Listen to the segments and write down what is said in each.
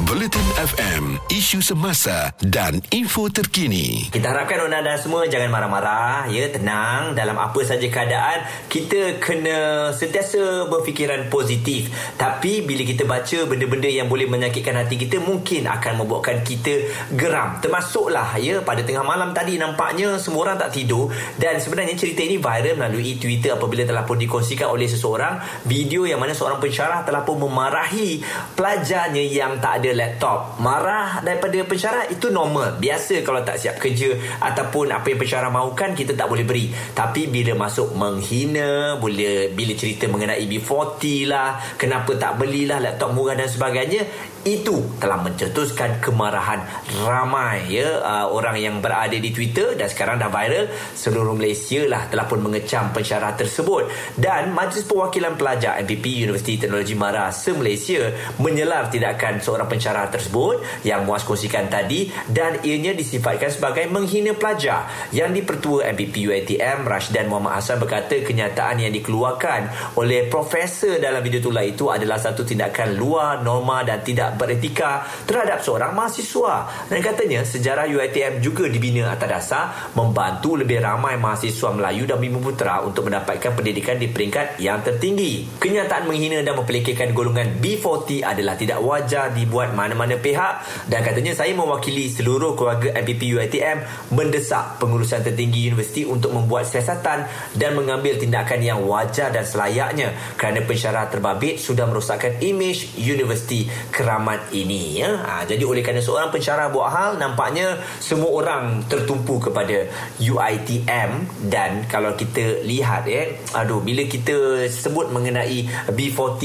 Bulletin FM, isu semasa dan info terkini. Kita harapkan anda dan semua jangan marah-marah, ya, tenang dalam apa saja keadaan. Kita kena sentiasa berfikiran positif. Tapi bila kita baca benda-benda yang boleh menyakitkan hati kita, mungkin akan membuatkan kita geram. Termasuklah ya pada tengah malam tadi nampaknya semua orang tak tidur dan sebenarnya cerita ini viral melalui Twitter apabila telah pun dikongsikan oleh seseorang video yang mana seorang pensyarah telah pun memarahi pelajarnya yang tak ada laptop. Marah daripada pensyarah itu normal. Biasa kalau tak siap kerja ataupun apa yang pensyarah mahukan kita tak boleh beri. Tapi bila masuk menghina boleh bila cerita mengenai B40 lah kenapa tak belilah laptop murah dan sebagainya itu telah mencetuskan kemarahan ramai ya. Uh, orang yang berada di Twitter dan sekarang dah viral seluruh Malaysia lah telah pun mengecam pensyarah tersebut. Dan Majlis Perwakilan Pelajar MPP Universiti Teknologi Mara se-Malaysia menyelar tindakan seorang pensyarah tersebut yang muas kongsikan tadi dan ianya disifatkan sebagai menghina pelajar yang dipertua MPP UiTM Rashdan Muhammad Hassan berkata kenyataan yang dikeluarkan oleh profesor dalam video tulah itu adalah satu tindakan luar norma dan tidak beretika terhadap seorang mahasiswa. Dan katanya sejarah UiTM juga dibina atas dasar membantu lebih ramai mahasiswa Melayu dan Bumi Putera untuk mendapatkan pendidikan di peringkat yang tertinggi. Kenyataan menghina dan mempelekehkan golongan B40 adalah tidak wajar dibuat mana-mana pihak dan katanya saya mewakili seluruh keluarga MPP UiTM mendesak pengurusan tertinggi universiti untuk membuat siasatan dan mengambil tindakan yang wajar dan selayaknya kerana pensyarah terbabit sudah merosakkan imej universiti pengalaman ini ya. Ha, jadi oleh kerana seorang pensyarah buat hal nampaknya semua orang tertumpu kepada UiTM dan kalau kita lihat ya aduh bila kita sebut mengenai B40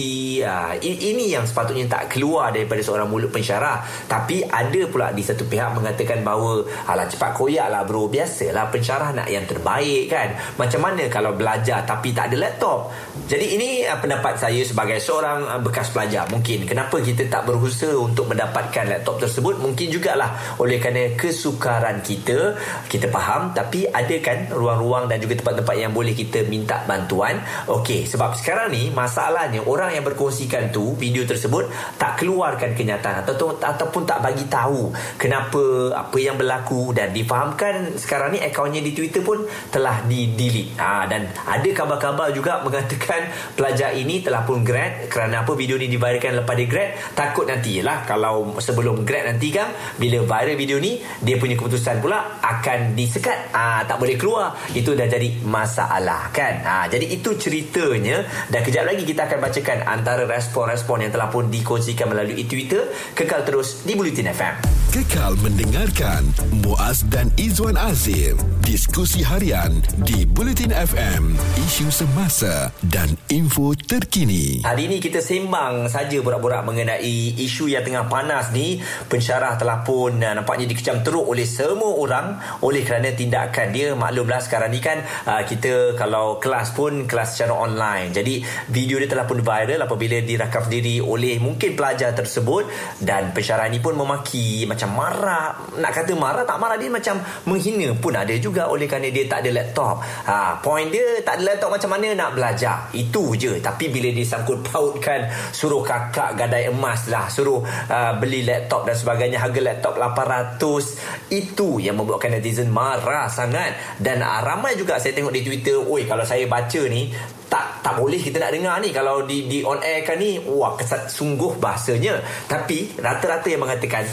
ha, ini yang sepatutnya tak keluar daripada seorang mulut pensyarah. Tapi ada pula di satu pihak mengatakan bahawa alah cepat koyak lah bro. Biasalah pensyarah nak yang terbaik kan? Macam mana kalau belajar tapi tak ada laptop? Jadi ini uh, pendapat saya sebagai seorang uh, bekas pelajar. Mungkin kenapa kita tak berusaha untuk mendapatkan laptop tersebut? Mungkin jugalah. Oleh kerana kesukaran kita kita faham. Tapi ada kan ruang-ruang dan juga tempat-tempat yang boleh kita minta bantuan. Okey, sebab sekarang ni masalahnya orang yang berkongsikan tu video tersebut tak keluarkan kenyataan atau ataupun tak bagi tahu kenapa apa yang berlaku. Dan difahamkan sekarang ni akaunnya di Twitter pun telah di delete. Ha, dan ada kabar-kabar juga mengatakan pelajar ini telah pun grad kerana apa video ni diviralkan lepas dia grad. Takut nanti lah kalau sebelum grad nanti kan bila viral video ni dia punya keputusan pula akan disekat. Ah tak boleh keluar. Itu dah jadi masalah kan? Ah jadi itu ceritanya. Dan kejap lagi kita akan bacakan antara respon-respon yang telah pun dikongsikan melalui Twitter kekal terus di Bulletin FM kekal mendengarkan Muaz dan Izwan Azim diskusi harian di Bulletin FM isu semasa dan info terkini. Hari ini kita sembang saja borak-borak mengenai isu yang tengah panas ni. Pensyarah telah pun uh, nampaknya dikecam teruk oleh semua orang oleh kerana tindakan dia. Maklumlah sekarang ni kan uh, kita kalau kelas pun kelas secara online. Jadi video dia telah pun viral apabila dirakam sendiri oleh mungkin pelajar tersebut. Dan pensyarah ni pun memaki macam marah. Nak kata marah tak marah dia macam menghina pun ada juga oleh kerana dia tak ada laptop. Ha, point dia tak ada laptop macam mana nak belajar? Itu je. Tapi bila disangkut pautkan suruh kakak gadai emas lah suruh uh, beli laptop dan sebagainya harga laptop 800 itu yang membuatkan netizen marah sangat. Dan uh, ramai juga saya tengok di Twitter oi kalau saya baca ni tak tak boleh kita nak dengar ni. Kalau di di on air kan ni wah kesat sungguh bahasanya. Tapi rata-rata yang mengatakan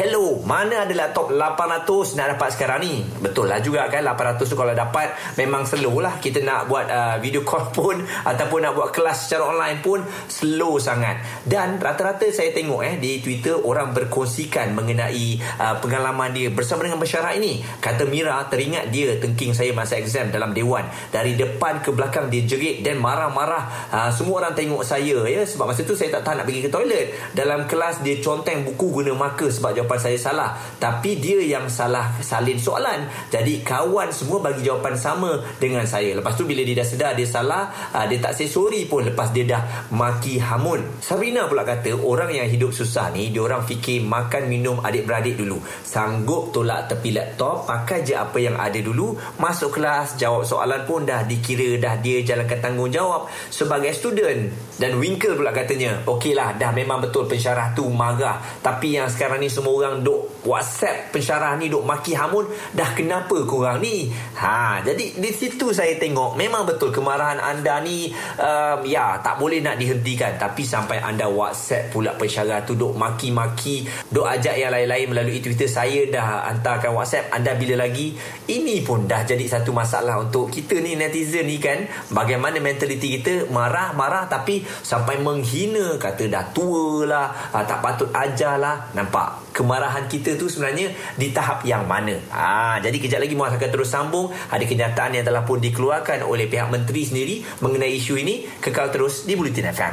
Hello, mana ada laptop 800 nak dapat sekarang ni? Betul lah juga kan 800 tu kalau dapat memang slow lah kita nak buat uh, video call pun ataupun nak buat kelas secara online pun slow sangat. Dan rata-rata saya tengok eh di Twitter orang berkongsikan mengenai uh, pengalaman dia bersama dengan masyarakat ini. Kata Mira teringat dia tengking saya masa exam dalam dewan. Dari depan ke belakang dia jerit dan marah-marah. Uh, semua orang tengok saya ya sebab masa tu saya tak tahan nak pergi ke toilet. Dalam kelas dia conteng buku guna marker sebab jawapan jawapan saya salah. Tapi dia yang salah salin soalan. Jadi kawan semua bagi jawapan sama dengan saya. Lepas tu bila dia dah sedar dia salah uh, dia tak say sorry pun. Lepas dia dah maki hamun. Sabrina pula kata orang yang hidup susah ni dia orang fikir makan minum adik-beradik dulu. Sanggup tolak tepi laptop pakai je apa yang ada dulu. Masuk kelas jawab soalan pun dah dikira dah dia jalankan tanggungjawab sebagai student. Dan Winkle pula katanya okey lah dah memang betul pensyarah tu marah. Tapi yang sekarang ni semua orang duk whatsapp pensyarah ni duk maki hamun dah kenapa korang ni? Ha jadi di situ saya tengok memang betul kemarahan anda ni um, ya tak boleh nak dihentikan. Tapi sampai anda whatsapp pula pensyarah tu duk maki-maki duk ajak yang lain-lain melalui twitter saya dah hantarkan whatsapp. Anda bila lagi ini pun dah jadi satu masalah untuk kita ni netizen ni kan? Bagaimana mentaliti kita? Marah-marah tapi sampai menghina. Kata dah tua lah uh, tak patut ajar lah. Nampak kemarahan kita tu sebenarnya di tahap yang mana? Ha, jadi kejap lagi Muaz akan terus sambung. Ada kenyataan yang telah pun dikeluarkan oleh pihak menteri sendiri mengenai isu ini. Kekal terus di Bulletin FM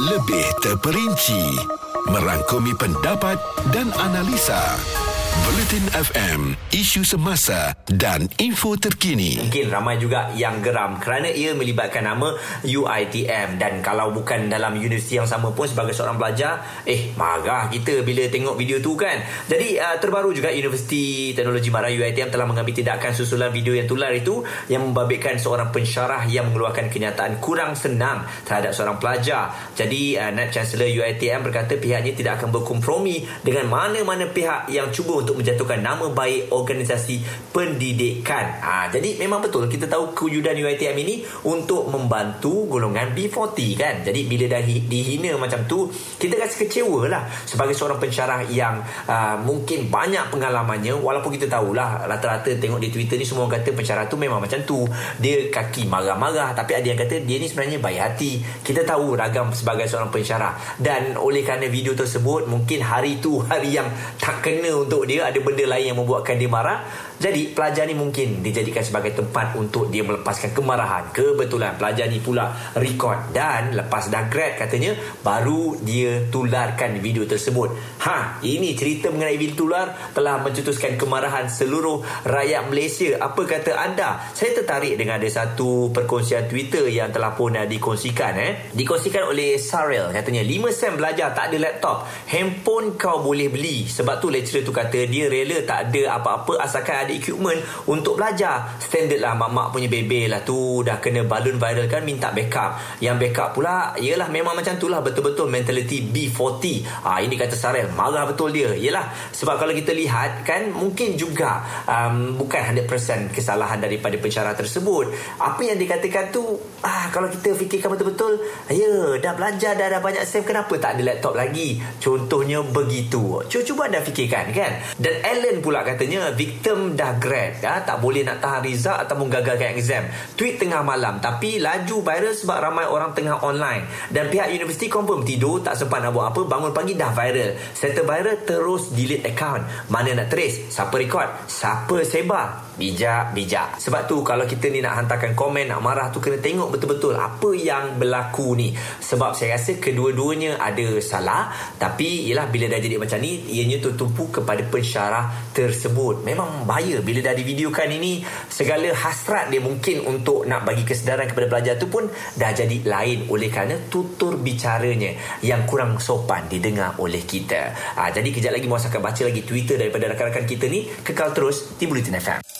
lebih terperinci merangkumi pendapat dan analisa Bulletin FM, isu semasa dan info terkini. Mungkin ramai juga yang geram kerana ia melibatkan nama UITM dan kalau bukan dalam universiti yang sama pun sebagai seorang pelajar, eh marah kita bila tengok video tu kan. Jadi uh, terbaru juga Universiti Teknologi Mara UITM telah mengambil tindakan susulan video yang tular itu yang membabitkan seorang pensyarah yang mengeluarkan kenyataan kurang senang terhadap seorang pelajar. Jadi uh, Naib Chancellor UITM berkata pihaknya tidak akan berkompromi dengan mana-mana pihak yang cuba untuk menjatuhkan nama baik organisasi pendidikan. Ha, jadi memang betul kita tahu kewujudan UiTM ini untuk membantu golongan B40 kan. Jadi bila dah dihina macam tu, kita rasa kecewa lah sebagai seorang pensyarah yang uh, mungkin banyak pengalamannya walaupun kita tahulah rata-rata tengok di Twitter ni semua orang kata pensyarah tu memang macam tu. Dia kaki marah-marah tapi ada yang kata dia ni sebenarnya baik hati. Kita tahu ragam sebagai seorang pensyarah dan oleh kerana video tersebut mungkin hari tu hari yang tak kena untuk dia ada benda lain yang membuatkan dia marah jadi pelajar ni mungkin dijadikan sebagai tempat untuk dia melepaskan kemarahan. Kebetulan pelajar ni pula record dan lepas dah grad katanya baru dia tularkan video tersebut. Ha, ini cerita mengenai video tular telah mencetuskan kemarahan seluruh rakyat Malaysia. Apa kata anda? Saya tertarik dengan ada satu perkongsian Twitter yang telah pun dikongsikan eh. Dikongsikan oleh Sarel katanya 5 sen belajar tak ada laptop. Handphone kau boleh beli. Sebab tu lecturer tu kata dia rela tak ada apa-apa asalkan ada equipment untuk belajar. Standard lah mak-mak punya bebe lah tu. Dah kena balloon viral kan minta backup. Yang backup pula ialah memang macam tu lah. Betul-betul mentality B40 ha, ini kata Sarel marah betul dia. Ialah sebab kalau kita lihat kan mungkin juga um, bukan 100% kesalahan daripada pencara tersebut. Apa yang dikatakan tu ah, kalau kita fikirkan betul-betul ya dah belajar dah, dah banyak save kenapa tak ada laptop lagi? Contohnya begitu. Cuba-cuba anda fikirkan kan dan Alan pula katanya victim dah grad ya, tak boleh nak tahan result ataupun gagalkan exam. Tweet tengah malam tapi laju viral sebab ramai orang tengah online. Dan pihak universiti confirm tidur tak sempat nak buat apa bangun pagi dah viral. Setelah viral terus delete account. Mana nak trace siapa record siapa sebar bijak bijak. Sebab tu kalau kita ni nak hantarkan komen nak marah tu kena tengok betul-betul apa yang berlaku ni. Sebab saya rasa kedua-duanya ada salah tapi ialah bila dah jadi macam ni ianya tertumpu kepada pensyarah tersebut. Memang bahaya bila dah divideokan ini segala hasrat dia mungkin untuk nak bagi kesedaran kepada pelajar tu pun dah jadi lain. Oleh kerana tutur bicaranya yang kurang sopan didengar oleh kita. Ha, jadi kejap lagi Muas akan baca lagi Twitter daripada rakan-rakan kita ni kekal terus di Bulletin FM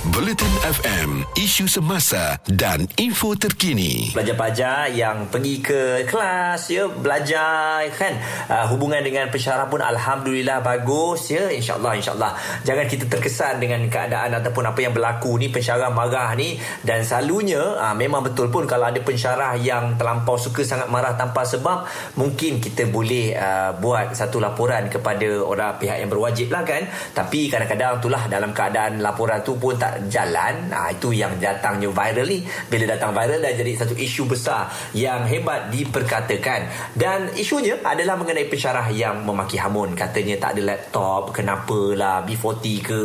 Bulletin FM, isu semasa dan info terkini. Pelajar-pelajar yang pergi ke kelas ya belajar kan uh, hubungan dengan pensyarah pun alhamdulillah bagus ya insyaallah insyaallah. Jangan kita terkesan dengan keadaan ataupun apa yang berlaku ni pensyarah marah ni dan selalunya uh, memang betul pun kalau ada pensyarah yang terlampau suka sangat marah tanpa sebab mungkin kita boleh uh, buat satu laporan kepada orang pihak yang berwajib lah kan. Tapi kadang-kadang itulah dalam keadaan laporan tu pun tak tak jalan. Ha, itu yang datangnya viral ni. Bila datang viral dah jadi satu isu besar yang hebat diperkatakan. Dan isunya adalah mengenai pensyarah yang memaki hamun. Katanya tak ada laptop kenapalah B40 ke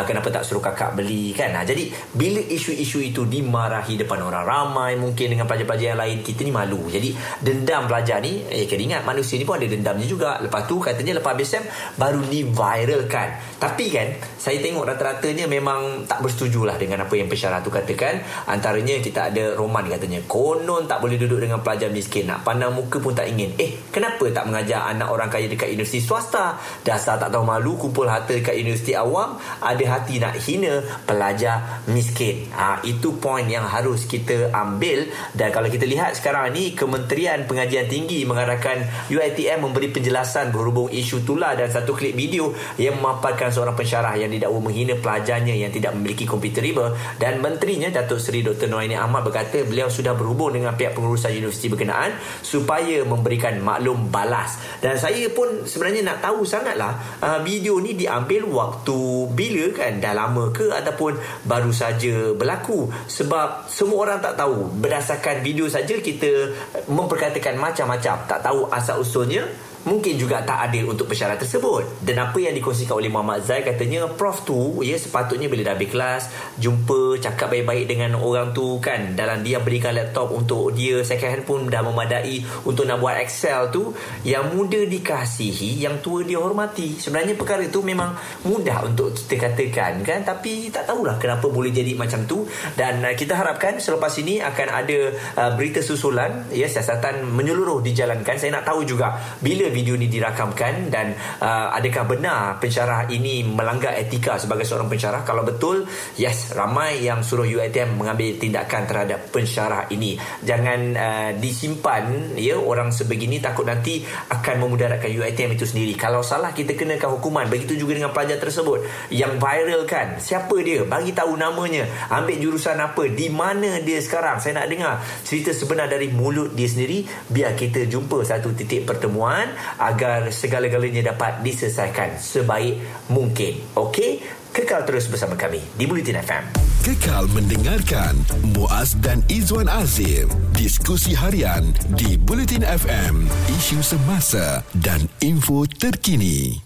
uh, kenapa tak suruh kakak beli kan? Ha, jadi bila isu-isu itu dimarahi depan orang ramai mungkin dengan pelajar-pelajar yang lain kita ni malu. Jadi dendam pelajar ni eh kena ingat manusia ni pun ada dendamnya juga. Lepas tu katanya lepas habis baru diviralkan tapi kan saya tengok rata-ratanya memang tak bersetuju lah dengan apa yang pensyarah tu katakan. Antaranya kita ada Roman katanya konon tak boleh duduk dengan pelajar miskin. Nak pandang muka pun tak ingin. Eh kenapa tak mengajar anak orang kaya dekat universiti swasta? Dasar tak tahu malu kumpul harta dekat universiti awam ada hati nak hina pelajar miskin. Ha, itu poin yang harus kita ambil. Dan kalau kita lihat sekarang ni Kementerian Pengajian Tinggi mengarahkan UiTM memberi penjelasan berhubung isu tular dan satu klip video yang memaparkan seorang pensyarah yang didakwa menghina pelajarnya yang tidak memiliki komputer riba dan menterinya Datuk Seri Dr. Noaini Ahmad berkata beliau sudah berhubung dengan pihak pengurusan universiti berkenaan supaya memberikan maklum balas. Dan saya pun sebenarnya nak tahu sangatlah uh, video ni diambil waktu bila kan? Dah lama ke ataupun baru saja berlaku? Sebab semua orang tak tahu. Berdasarkan video saja kita memperkatakan macam-macam. Tak tahu asal usulnya mungkin juga tak adil untuk pesyarat tersebut. Dan apa yang dikongsikan oleh Muhammad Zai katanya prof tu ya sepatutnya bila dah habis kelas jumpa cakap baik-baik dengan orang tu kan dalam dia berikan laptop untuk dia second hand pun dah memadai untuk nak buat excel tu yang muda dikasihi yang tua dia hormati sebenarnya perkara itu memang mudah untuk kita katakan kan tapi tak tahulah kenapa boleh jadi macam tu. Dan uh, kita harapkan selepas ini akan ada uh, berita susulan ya siasatan menyeluruh dijalankan. Saya nak tahu juga bila video ini dirakamkan dan uh, adakah benar pensyarah ini melanggar etika sebagai seorang pensyarah? Kalau betul yes ramai yang suruh UiTM mengambil tindakan terhadap pensyarah ini. Jangan uh, disimpan ya orang sebegini takut nanti akan memudaratkan UiTM itu sendiri. Kalau salah kita kenakan hukuman. Begitu juga dengan pelajar tersebut yang viral kan siapa dia? Bagi tahu namanya. Ambil jurusan apa? Di mana dia sekarang? Saya nak dengar cerita sebenar dari mulut dia sendiri. Biar kita jumpa satu titik pertemuan agar segala-galanya dapat diselesaikan sebaik mungkin. Okey? Kekal terus bersama kami di Bulletin FM. Kekal mendengarkan Muaz dan Izwan Azir diskusi harian di Bulletin FM isu semasa dan info terkini.